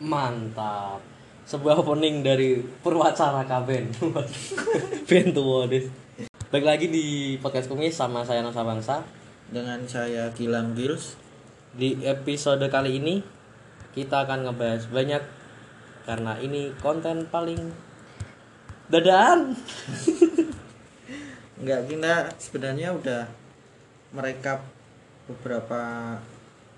Mantap. Sebuah opening dari Purwacara Kaben. Ben tua deh. Balik lagi di podcast kumis sama saya Nusa Bangsa. dengan saya Gilang Gils Di episode kali ini kita akan ngebahas banyak karena ini konten paling dadaan. Enggak, kita sebenarnya udah merekap beberapa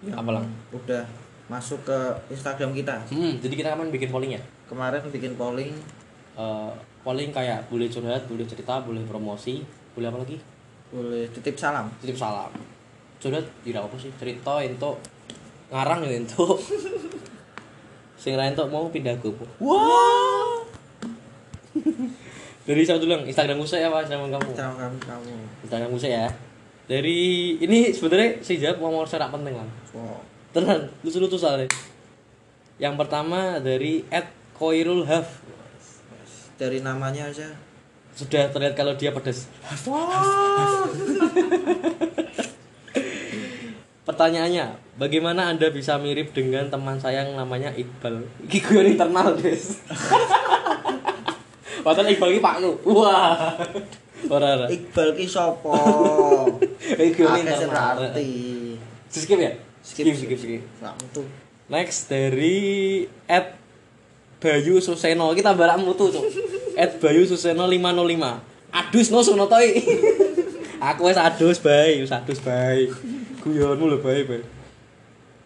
yang Apa, Lang? udah masuk ke Instagram kita. Hmm, jadi kita akan bikin polling ya. Kemarin bikin polling Eh, polling kayak boleh curhat, boleh cerita, boleh promosi, boleh apa lagi? boleh titip salam. Titip salam. Curhat tidak apa sih? Cerita itu ngarang ya itu. Sing ra entuk mau pindah ke apa? Wah. Dari siapa dulu Instagram gue ya Pak, Instagram kamu. Salam kamu kamu. Instagram gue ya. Dari ini sebenarnya saya jawab mau serak penting lah. Wow. Tenan, lucu-lucu soalnya. Yang pertama dari @koirul haf Dari namanya aja. sudah terlihat kalau dia pedas. Pertanyaannya, bagaimana Anda bisa mirip dengan teman saya yang namanya Iqbal? Iki gue internal, Des. Padahal Iqbal iki pakku. Wah. Ora ora. Iqbal ki sapa? Iki gue Akeh sing internal. arti. Skip ya? Skip, skip, skip. Sak metu. Next dari Ed Bayu Suseno kita barak mutu tuh. Ed Bayu Suseno 505. Adus no sunotoi. Aku wis adus bae, wis adus bae. Guyonmu lho bae bae.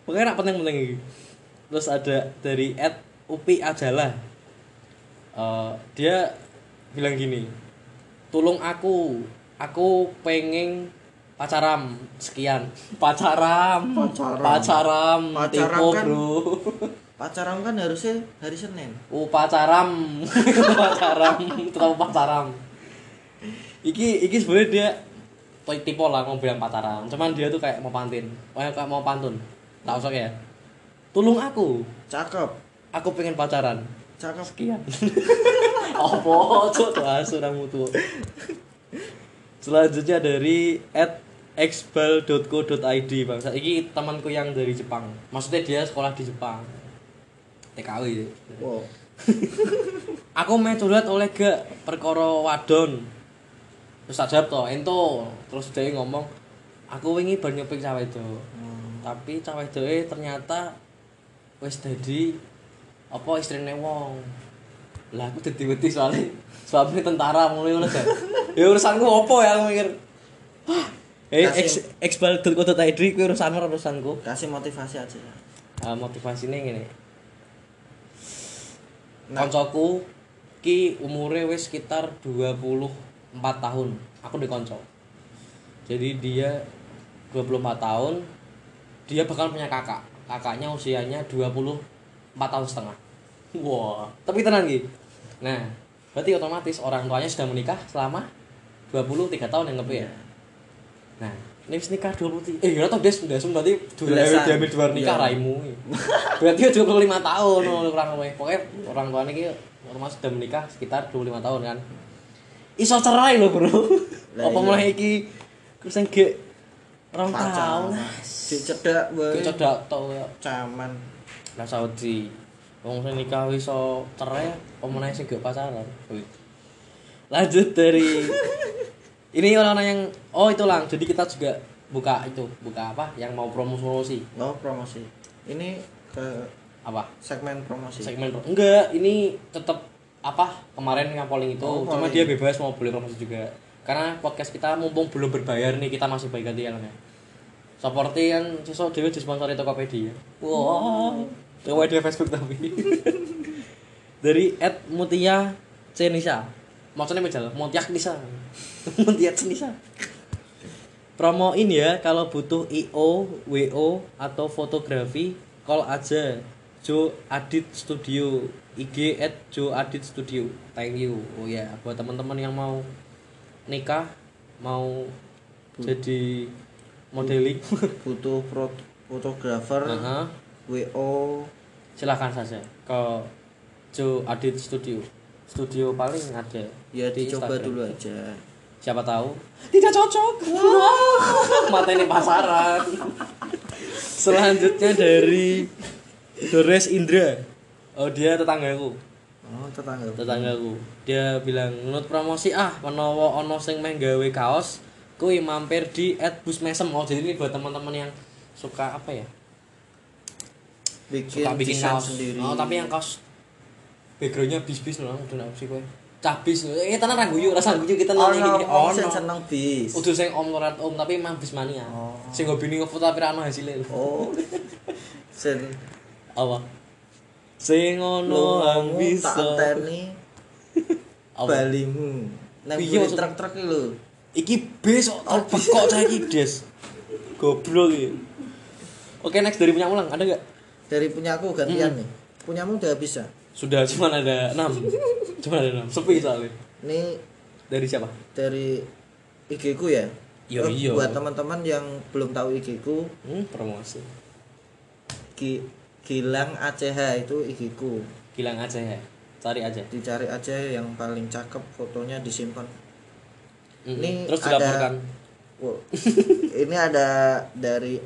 Pokoknya nak penting-penting iki. Terus ada dari Ed Upi Ajalah. Eh, dia bilang gini. Tolong aku, aku pengen pacaram sekian. Pacaram. Pacaram. pacaram Pacaram Tipo, kan- bro. Pacaran kan harusnya hari Senin. upacaram. Upacaram. Tetap upacaram. Iki iki sebenarnya dia toy tipe lah mau bilang pacaran cuman dia tuh kayak mau pantin kayak kayak mau pantun. Tak usah ya. Tolong aku. Cakep. aku pengen pacaran. Cakep. sekian. Opo cok? Tuh asu ramu tuh. Selanjutnya dari at xbal.co.id bang. Ini temanku yang dari Jepang. Maksudnya dia sekolah di Jepang. TKW ya. Wow. aku main curhat oleh gak perkara wadon. Terus tak jawab toh ento. Terus dia ngomong aku wingi bar nyuping cawe itu Hmm. tapi cawe itu ternyata wis dadi apa istrine wong. Lah aku dadi wedi soalnya. Suami tentara mulai ngono kan ya urusanku apa ya aku mikir? Wah, eh Kasih- ex exbal kota tadi ku urusanmu ora urusanku? Kasih motivasi aja. uh, motivasinya gini Nah. koncoku ki umure wis sekitar 24 tahun. Aku di konco. Jadi dia 24 tahun dia bakal punya kakak. Kakaknya usianya 24 tahun setengah. Wah tapi tenang gitu nah berarti otomatis orang tuanya sudah menikah selama 23 tahun yang ngepe ya nah. Ini nikah 20 eh ya tau dia sudah berarti dua Belasan. dia ambil dua nikah Iya. raimu. Berarti ya 25 tahun no, kurang lebih. Pokoknya orang tuanya ki otomatis sudah menikah sekitar 25 tahun kan. Iso cerai loh bro. Lah apa iya. mulai iki? Terus yang gak orang tahun. Pacaran. Di cedak cedak tau ya. Caman. lah Saudi. Wong sing nikah iso cerai apa meneh sing gak pacaran? Lanjut dari ini orang yang oh itu lang jadi kita juga buka itu buka apa? Yang mau promosi promosi Oh, promosi. Ini ke apa? segmen promosi. segmen pro- enggak ini tetap apa? Kemarin yang polling itu Oh, cuma dia bebas mau boleh promosi juga. Karena podcast kita mumpung belum berbayar nih kita masih baik hati ya. Seperti kan sesok dewe disponsori Tokopedia. Wow. Tokopedia Facebook tapi. Dari Ed Mutia Cenisa maksudnya majal Mutiak Nisa. Mutiak Nisa. Promoin ya kalau butuh IO, WO atau fotografi call aja. Jo Adit Studio. IG at Jo Adit Studio. Thank you. Oh ya buat teman-teman yang mau nikah mau jadi modeling. Butuh pro fotografer, Aha. WO, silahkan saja ke Jo Adit Studio studio paling ada ya di dicoba Instagram. dulu aja. siapa tahu. Tidak cocok. Mata ini pasaran. Selanjutnya dari Dores Indra. Oh dia tetanggaku. Oh, tetangga. tetanggaku. Dia bilang menurut promosi ah menawa ono sing meh gawe kaos kuwi mampir di at bus mesem oh jadi ini buat teman-teman yang suka apa ya? Bikin, suka bikin kaos. sendiri. oh tapi yang kaos backgroundnya bis bis loh udah sih kowe. Cah bis eh tenan ra guyu rasa guyu kita Oh, nang iki. oh, sing seneng bis. udah sing om lorat om tapi emang bis mania. Oh. sing hobi nih ngefoto tapi ra ono hasilnya. Oh. Sen apa? Sing ono ang lu bisa tak anteni balimu. Nang Iya, truk-truk iki lho. iki bis kok Oh, terbek kok cah iki des? Goblok iki. Oke next dari punya ulang ada gak Dari punyaku gantian nih. Punyamu udah bisa. Sudah cuma ada enam cuma ada enam sepi soalnya Ini dari siapa dari IG ku ya. Yo, Oh, iya. Buat teman-teman yang belum tahu IG ku, hmm, promosi Gi- Gilang ACH itu IG ku. hilang aja ya cari aja Dicari aja yang paling cakep fotonya disimpan. Mm-mm. Ini terus ada- dilaporkan Wow. ini ada dari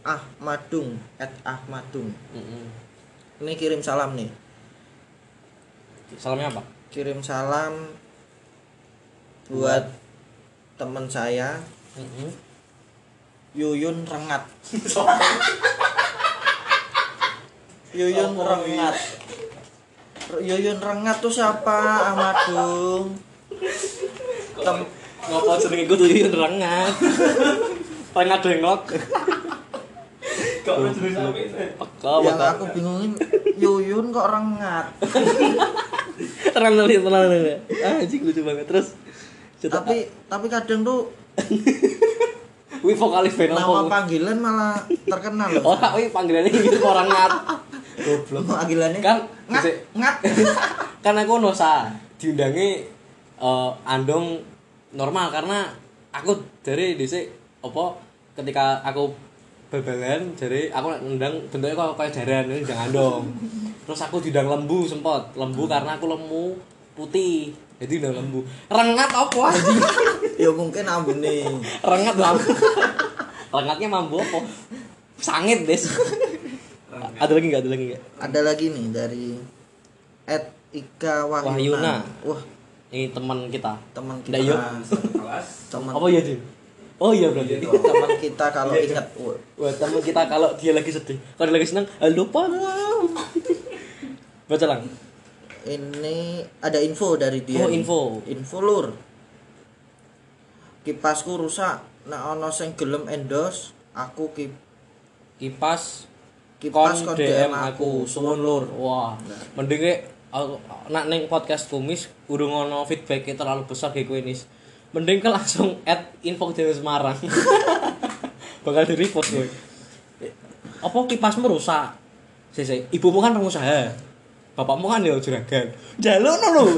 Ahmadung, at Ahmadung. Mm-mm. Ini kirim salam nih. Salamnya apa Kirim salam buat teman saya Mm-mm. Yuyun Rengat. Yuyun Rengat. Yuyun Rengat tuh siapa? Ahmadung. Tem ngapa jenenge gue tuh yun rengat paling ada yang ngok Kok yang aku bingungin Yuyun kok Rengat. tenang tenang tenang tenang anjing lucu banget. Terus cerita tapi tapi kadang tuh wih vokalis band nama panggilan malah terkenal loh. oh wih panggilannya gitu orang ngat. Goblok. Panggilannya? Kan ngat ngat. kan aku nosa diundangi eh, andong normal karena aku dari dhisik apa ketika aku babalan jadi aku ngundang bentuknya kok kayak jaran ini jangan andong terus aku diundang lembu sempet. Lembu karena aku lemu putih. Jadi udah lembu. Rengat apa? Ya mungkin ambune. rengat mambu rengatnya mambu apa? Sangit des. Ada lagi nggak? Ada lagi nggak? Ada lagi nih dari Ed Ika Wahyuna. Wahyuna. Wah, ini teman kita. Teman kita. kelas Teman apa ya Din? oh iya berarti. Teman kita kalau ingat. Wah, teman kita kalau dia lagi sedih, kalau dia lagi senang, lupa lah. Baca lang. ini ada info dari dia. Oh, info. Info lur. Kipasku rusak. Nek ana sing gelem endos, aku kip Kipas kipas kon kon DM aku, suwun lur. Wah, mending rek, aku nak ning podcast kumis urung ono feedback terlalu besar kayak kowe. Mending ke langsung add info di Semarang. Bakal di repost kowe. Apa kipasmu rusak? Sese, ibumu kan pengusaha. Bapakmu kan ya juragan. Jaluk no.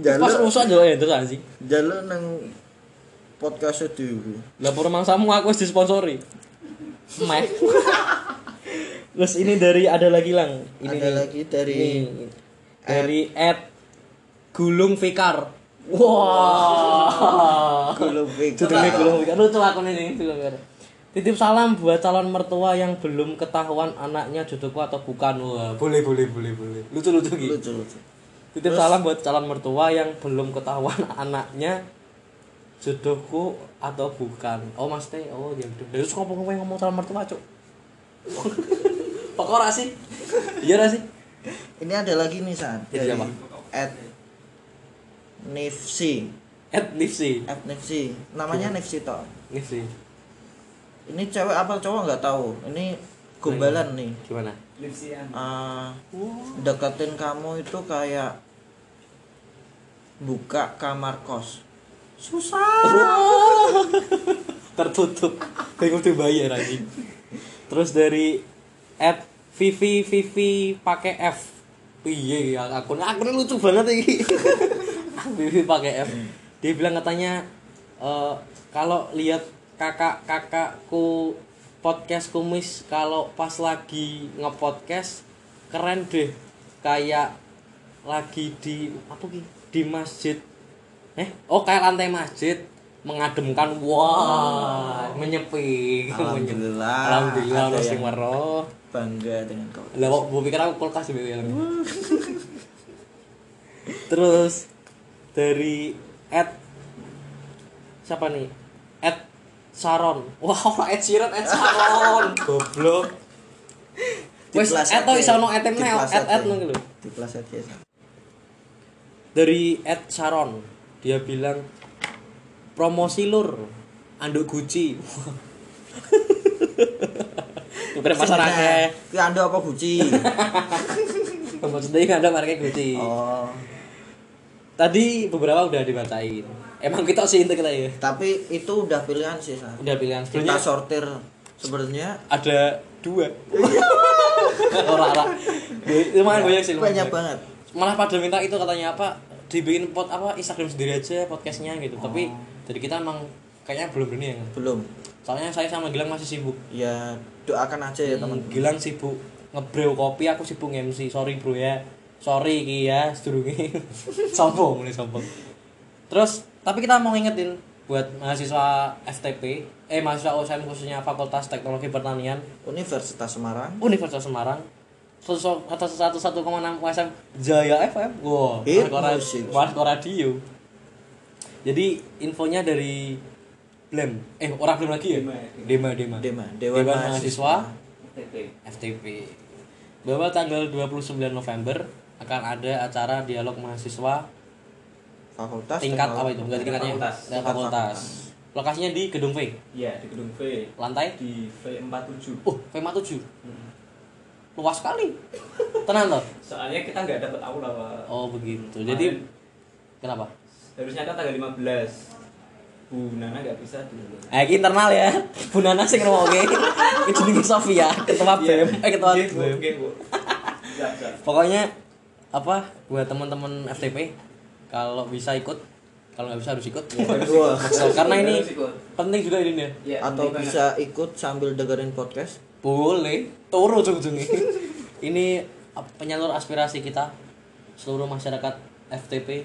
Jaluk. Kipas rusak jaluk ya terus anjing. Jalan nang podcast dhewe. Lah mangsamu aku wis disponsori. Meh. Terus ini dari ada lagi lang. Ini Ada nih. lagi dari Ini. dari Ed Gulung Fikar. Wah. Gulung Fikar. Gulung Fikar. Lucu aku ini Gulung Fikar. Titip salam buat calon mertua yang belum ketahuan anaknya jodohku atau bukan. Wah, boleh boleh boleh boleh. Lucu lucu gitu. lucu lucu. Titip salam buat calon mertua yang belum ketahuan anaknya jodohku atau bukan. Oh Mas Teh, oh ya udah. Terus kok ngomong ngomong calon mertua, Cuk? Pokok sih? Iya ora sih? Ini ada lagi nih San Ini dari siapa? Ed Nifsi. Ed Nifsi. Ed Nifsi. Namanya Nifsi toh. Nifsi. Ini cewek apa cowok nggak tahu. Ini gombalan nih. Gimana? Lipsian Eh, deketin kamu itu kayak buka kamar kos. Susah. Tertutup. Bingung dibayar lagi. Terus dari Ed Vivi Vivi pakai F. Piye ya akun akunnya lucu banget iki. Vivi pakai F. Dia bilang katanya eh, kalau lihat kakak-kakakku podcast kumis kalau pas lagi ngepodcast keren deh. Kayak lagi di apa ki? Di masjid. Eh oh kayak lantai masjid mengademkan. Wah menyepi Alhamdulillah, alhamdulillah ada yang- weruh bangga dengan kau lah kok gue pikir aku kulkas sih yang terus dari Ed siapa nih Sharon wah ora Ed Sheeran Ed Sharon goblok. Wes Ed to iso ono Ed Ed Ed Ed ngono lho di kelas Ed ya dari Ed Sharon dia bilang promosi lur. Anduk Gucci. Bukan pasar akeh. Ki anda apa Gucci? Maksudnya nggak ada merek Gucci. oh. Tadi beberapa udah dibacain. Emang kita sih itu kita ya. Tapi itu udah pilihan sih, Sa. Udah pilihan Kita sebenarnya sortir sebenarnya ada dua. Orang-orang. Lumayan banyak sih. banyak banget. Malah pada minta itu katanya apa? Dibikin pot apa Instagram sendiri aja podcastnya gitu. Tapi dari kita emang kayaknya belum berani ya. Belum. Soalnya saya sama Gilang masih sibuk. Ya doakan aja ya teman. Hmm, Gilang sibuk ngebrew kopi, aku sibuk MC. Sorry bro ya. Sorry iki ya, sedurunge. sombong mulai sombong. Terus, tapi kita mau ngingetin buat mahasiswa FTP, eh mahasiswa USM khususnya Fakultas Teknologi Pertanian Universitas Semarang. Universitas Semarang. Satu atas satu satu koma enam USM Jaya FM. Wow, Marco Radio. Jadi infonya dari Blem, eh orang Blem lagi ya? Dema, Dema, Dema. Dema, Dewan, Dewan Mahasiswa. Mahasiswa TP. FTP bahwa tanggal 29 November akan ada acara dialog mahasiswa Fakultas tingkat apa itu enggak tingkatnya Fakultas. Tingkat fakultas lokasinya di gedung V Iya, di gedung V. lantai Di V47. oh V47 Hmm. luas sekali tenang loh Soalnya kita nggak dapat aula, Pak. oh begitu jadi kenapa Harusnya kan tanggal 15. Bu Nana nggak bisa dulu. Eh, ini internal ya. Bu Nana sing ngrungokke. Iki jenenge Sofia, ketua BEM, eh ketua Iya. BEM. Oke. Pokoknya apa buat teman-teman FTP kalau bisa ikut, kalau nggak bisa harus ikut. So, karena ini penting juga ini ya. Atau bisa ikut sambil dengerin podcast. Boleh, turu ujung-ujungnya. ini penyalur aspirasi kita seluruh masyarakat FTP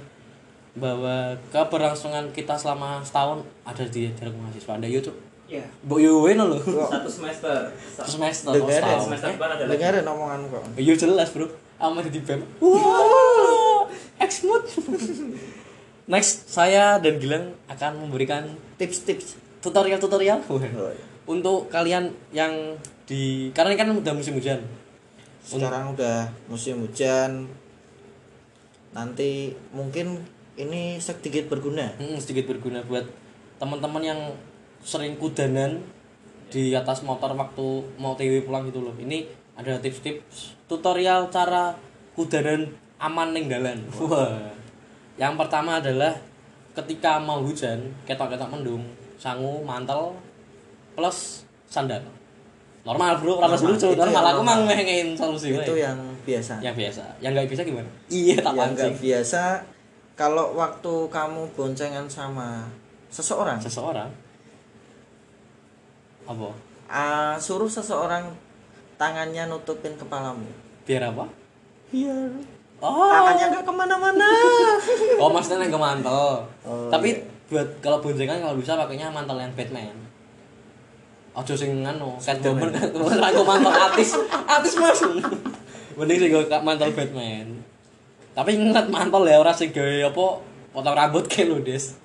bahwa keberlangsungan kita selama setahun ada di dialog mahasiswa. Ada YouTube. Iya. Mbok yo weno lho. Satu semester. Sa- Semester Dengerin. semester Eh, depan ada lagi. Dengerin omongan kok. Iya jelas bro, sama di BEM. Wow, Exmut. Next, saya dan Gilang akan memberikan Tips-tips. tutorial-tutorial Oh, iya. untuk kalian yang di karena ini kan udah musim hujan. Sekarang udah musim hujan. Nanti mungkin ini sedikit berguna. Hmm, sedikit berguna buat teman-teman yang sering kudanan di atas motor waktu mau TW pulang gitu loh. Ini ada tips-tips tutorial cara kudanan aman ning dalan. Wah. Yang pertama adalah ketika mau hujan, ketok-ketok mendung, sangu, mantel plus sandal. Normal, Bro. Normal, lucu. itu Normal yang aku mang ngengin solusi Itu wae. yang biasa. yang biasa. Yang nggak bisa gimana? Iya, tak yang nggak biasa kalau waktu kamu boncengan sama seseorang Seseorang apa? ah, suruh seseorang tangannya nutupin kepalamu Biar apa? biar Oh. tangannya nggak ke mana-mana Oh, maksudnya yang ke mantel. Oh, Tapi iya. buat kalau boncengan kalau bisa pakainya mantel yang Batman. Ojo sing nganu, Catwoman kan aku mantel artis. Artis Mas. Mending sing mantel Batman. Tapi ingat mantel ya ora sing gawe apa potong rambut kayak lo, Des.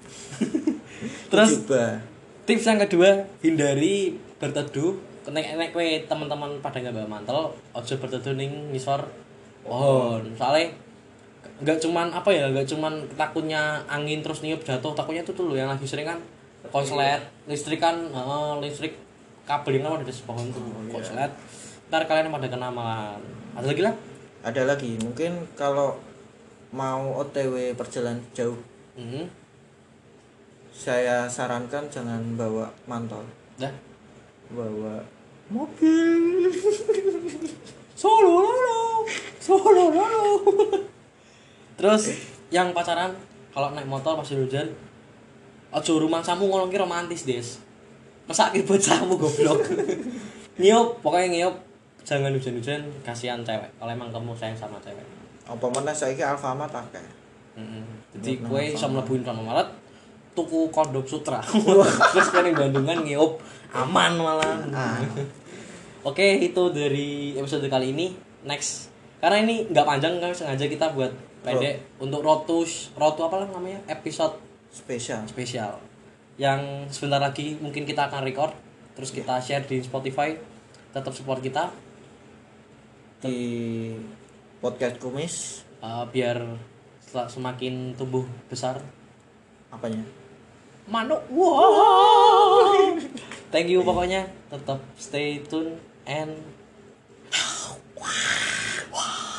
Terus Coba. tips yang kedua hindari berteduh nek nek kowe teman-teman pada nggak bawa mantel ojo berteduh ning ngisor pohon. Soalnya nggak cuman apa ya nggak cuman takutnya angin terus niup jatuh takutnya itu tuh loh yang lagi sering kan konslet listrik kan heeh, listrik kabel yang ada di pohon tuh iya. konslet ntar kalian pada kena malahan. Ada lagi lah? Ada lagi mungkin kalau mau OTW perjalanan jauh hmm. saya sarankan jangan bawa mantel. Dah bawa mobil. Solo lolo solo lolo terus yang pacaran kalau naik motor pas hujan ojo rumah samu ngolong ki romantis des. Masa ki bocamu goblok? Ngiup pokoknya ngiup. Jangan hujan-hujan kasihan cewek. Kalau emang kamu sayang sama cewek. Apa mana saya Alfamart akeh? Mm-mm. jadi Nggak kue bisa mlebu Indomaret tuku kondom sutra. Terus kan yang Bandungan ngiup aman malah. Ah. oke itu dari episode kali ini. Next. Karena ini nggak panjang kan sengaja kita buat pendek untuk rotus rotu apa lah namanya? Episode spesial spesial yang sebentar lagi mungkin kita akan record terus kita share di Spotify. Tetap support kita. Di podcast kumis. Uh, biar semakin tumbuh besar. Apanya manuk wow, thank you pokoknya tetap stay tune and wow. wow.